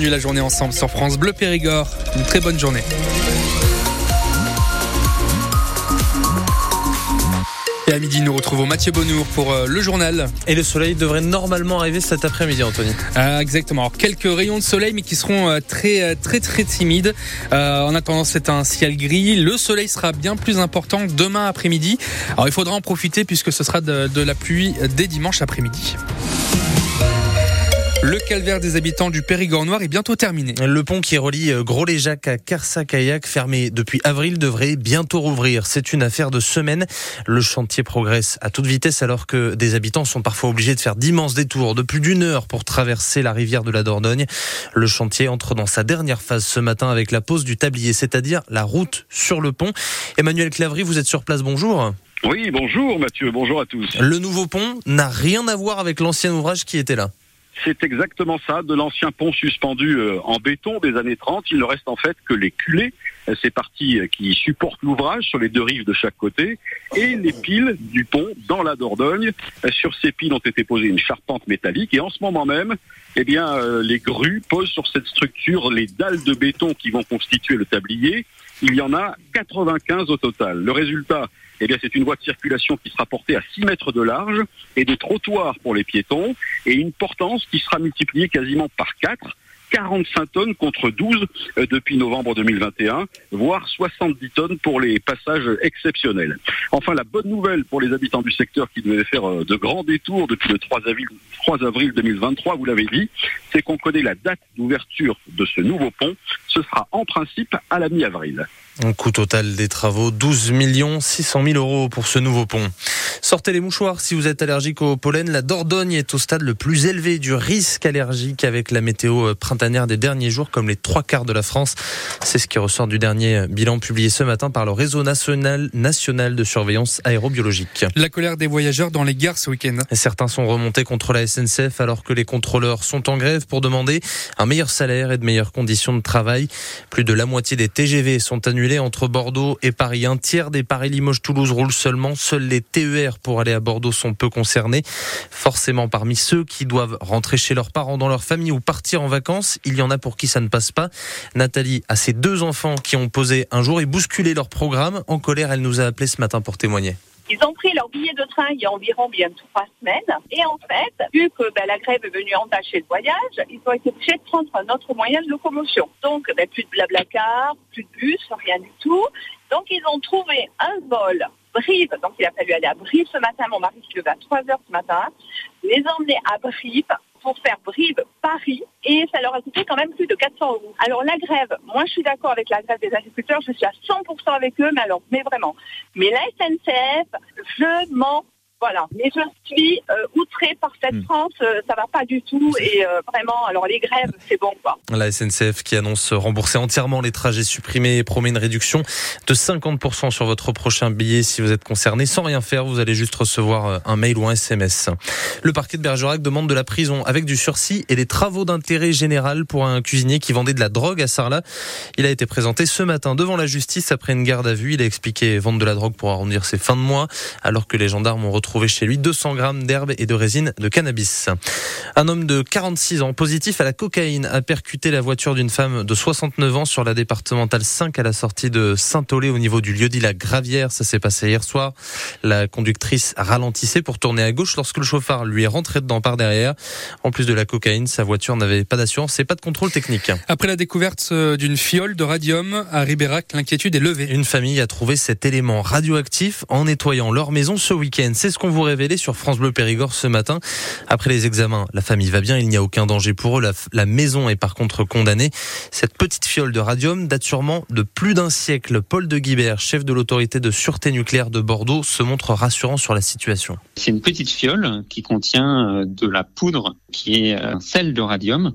continue la journée ensemble sur France Bleu Périgord. Une très bonne journée. Et à midi, nous retrouvons Mathieu Bonnour pour euh, le journal. Et le soleil devrait normalement arriver cet après-midi, Anthony. Ah, exactement. Alors, quelques rayons de soleil, mais qui seront euh, très, euh, très, très timides. en attendant, c'est un ciel gris. Le soleil sera bien plus important demain après-midi. Alors, il faudra en profiter puisque ce sera de, de la pluie dès dimanche après-midi. Le calvaire des habitants du Périgord noir est bientôt terminé. Le pont qui relie euh, Gros-les-Jacques à Carsac-Kayak, fermé depuis avril, devrait bientôt rouvrir. C'est une affaire de semaine. Le chantier progresse à toute vitesse alors que des habitants sont parfois obligés de faire d'immenses détours de plus d'une heure pour traverser la rivière de la Dordogne. Le chantier entre dans sa dernière phase ce matin avec la pose du tablier, c'est-à-dire la route sur le pont. Emmanuel Clavry, vous êtes sur place, bonjour. Oui, bonjour Mathieu, bonjour à tous. Le nouveau pont n'a rien à voir avec l'ancien ouvrage qui était là. C'est exactement ça, de l'ancien pont suspendu euh, en béton des années 30. Il ne reste en fait que les culées, euh, ces parties euh, qui supportent l'ouvrage sur les deux rives de chaque côté, et les piles du pont dans la Dordogne. Sur ces piles ont été posées une charpente métallique et en ce moment même, eh bien, les grues posent sur cette structure les dalles de béton qui vont constituer le tablier. Il y en a 95 au total. Le résultat, eh bien, c'est une voie de circulation qui sera portée à 6 mètres de large et des trottoirs pour les piétons et une portance qui sera multipliée quasiment par 4 45 tonnes contre 12 euh, depuis novembre 2021, voire 70 tonnes pour les passages exceptionnels. Enfin, la bonne nouvelle pour les habitants du secteur qui devaient faire euh, de grands détours depuis le 3 avril, 3 avril 2023, vous l'avez dit, c'est qu'on connaît la date d'ouverture de ce nouveau pont. Ce sera en principe à la mi-avril. Un coût total des travaux, 12 600 000 euros pour ce nouveau pont. Sortez les mouchoirs si vous êtes allergique au pollen. La Dordogne est au stade le plus élevé du risque allergique avec la météo printanière des derniers jours, comme les trois quarts de la France. C'est ce qui ressort du dernier bilan publié ce matin par le réseau national, national de surveillance aérobiologique. La colère des voyageurs dans les gares ce week-end. Certains sont remontés contre la SNCF alors que les contrôleurs sont en grève pour demander un meilleur salaire et de meilleures conditions de travail. Plus de la moitié des TGV sont annulés entre Bordeaux et Paris. Un tiers des Paris-Limoges-Toulouse roulent seulement. Seuls les TER pour aller à Bordeaux sont peu concernés. Forcément, parmi ceux qui doivent rentrer chez leurs parents, dans leur famille ou partir en vacances, il y en a pour qui ça ne passe pas. Nathalie a ses deux enfants qui ont posé un jour et bousculé leur programme. En colère, elle nous a appelé ce matin pour témoigner. Ils ont pris leur billet de train il y a environ bien trois semaines. Et en fait, vu que ben, la grève est venue entacher le voyage, ils ont été obligés de prendre un autre moyen de locomotion. Donc, ben, plus de blablacar, plus de bus, rien du tout. Donc, ils ont trouvé un vol Brive. Donc, il a fallu aller à Brive ce matin. Mon mari qui levait à 3 heures ce matin. Les emmener à Brive pour faire Brive-Paris et ça leur a coûté quand même plus de 400 euros. Alors la grève, moi je suis d'accord avec la grève des agriculteurs, je suis à 100% avec eux, mais alors, mais vraiment. Mais la SNCF, je m'en voilà. Mais je suis euh, outrée par cette hmm. France, euh, ça va pas du tout et euh, vraiment, alors les grèves, c'est bon quoi. La SNCF qui annonce rembourser entièrement les trajets supprimés et promet une réduction de 50% sur votre prochain billet si vous êtes concerné. Sans rien faire, vous allez juste recevoir un mail ou un SMS. Le parquet de Bergerac demande de la prison avec du sursis et des travaux d'intérêt général pour un cuisinier qui vendait de la drogue à Sarlat. Il a été présenté ce matin devant la justice après une garde à vue. Il a expliqué vendre de la drogue pour arrondir ses fins de mois alors que les gendarmes ont retrouvé trouvé chez lui 200 grammes d'herbe et de résine de cannabis. Un homme de 46 ans positif à la cocaïne a percuté la voiture d'une femme de 69 ans sur la départementale 5 à la sortie de Saint-Olé au niveau du lieu dit la Gravière. Ça s'est passé hier soir. La conductrice ralentissait pour tourner à gauche lorsque le chauffard lui est rentré dedans par derrière. En plus de la cocaïne, sa voiture n'avait pas d'assurance et pas de contrôle technique. Après la découverte euh, d'une fiole de radium à Ribérac, l'inquiétude est levée. Une famille a trouvé cet élément radioactif en nettoyant leur maison ce week-end. C'est ce qu'on vous révélait sur France Bleu Périgord ce matin. Après les examens, la famille va bien, il n'y a aucun danger pour eux. La, maison est par contre condamnée. Cette petite fiole de radium date sûrement de plus d'un siècle. Paul de Guibert, chef de l'autorité de sûreté nucléaire de Bordeaux, se montre rassurant sur la situation. C'est une petite fiole qui contient euh, de la poudre qui est un sel de radium.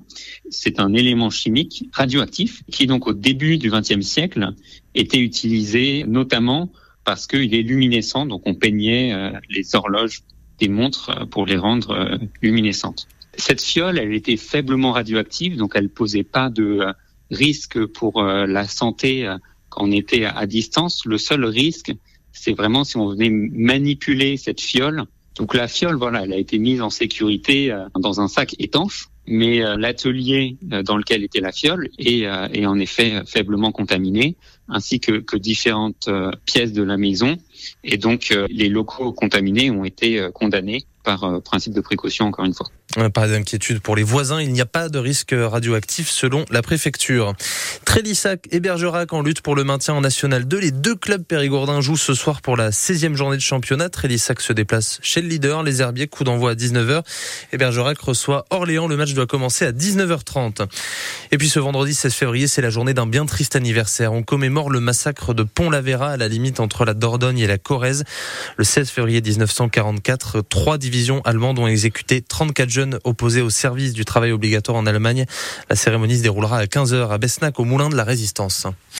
C'est un élément chimique radioactif qui donc au début du XXe siècle était utilisé notamment parce qu'il est luminescent, donc on peignait euh, les horloges des montres euh, pour les rendre euh, luminescentes. Cette fiole, elle était faiblement radioactive, donc elle posait pas de risque pour la santé quand on était à distance. Le seul risque, c'est vraiment si on venait manipuler cette fiole. Donc la fiole, voilà, elle a été mise en sécurité dans un sac étanche mais l'atelier dans lequel était la fiole est, est en effet faiblement contaminé, ainsi que, différentes pièces de la maison. Et donc les locaux contaminés ont été condamnés par principe de précaution, encore une fois. Pas d'inquiétude pour les voisins, il n'y a pas de risque radioactif selon la préfecture. Trélissac et Bergerac en lutte pour le maintien en National 2. Les deux clubs périgourdins jouent ce soir pour la 16e journée de championnat. Trélissac se déplace chez le leader, les Herbiers, coup d'envoi à 19h. Et Bergerac reçoit Orléans. Le match doit commencer à 19h30. Et puis ce vendredi 16 février, c'est la journée d'un bien triste anniversaire. On commémore le massacre de Pont-l'Avéra à la limite entre la Dordogne et la Corrèze. Le 16 février 1944, trois divisions allemandes ont exécuté 34 jeunes opposés au service du travail obligatoire en Allemagne. La cérémonie se déroulera à 15h à Besnac au Moulin de la Résistance.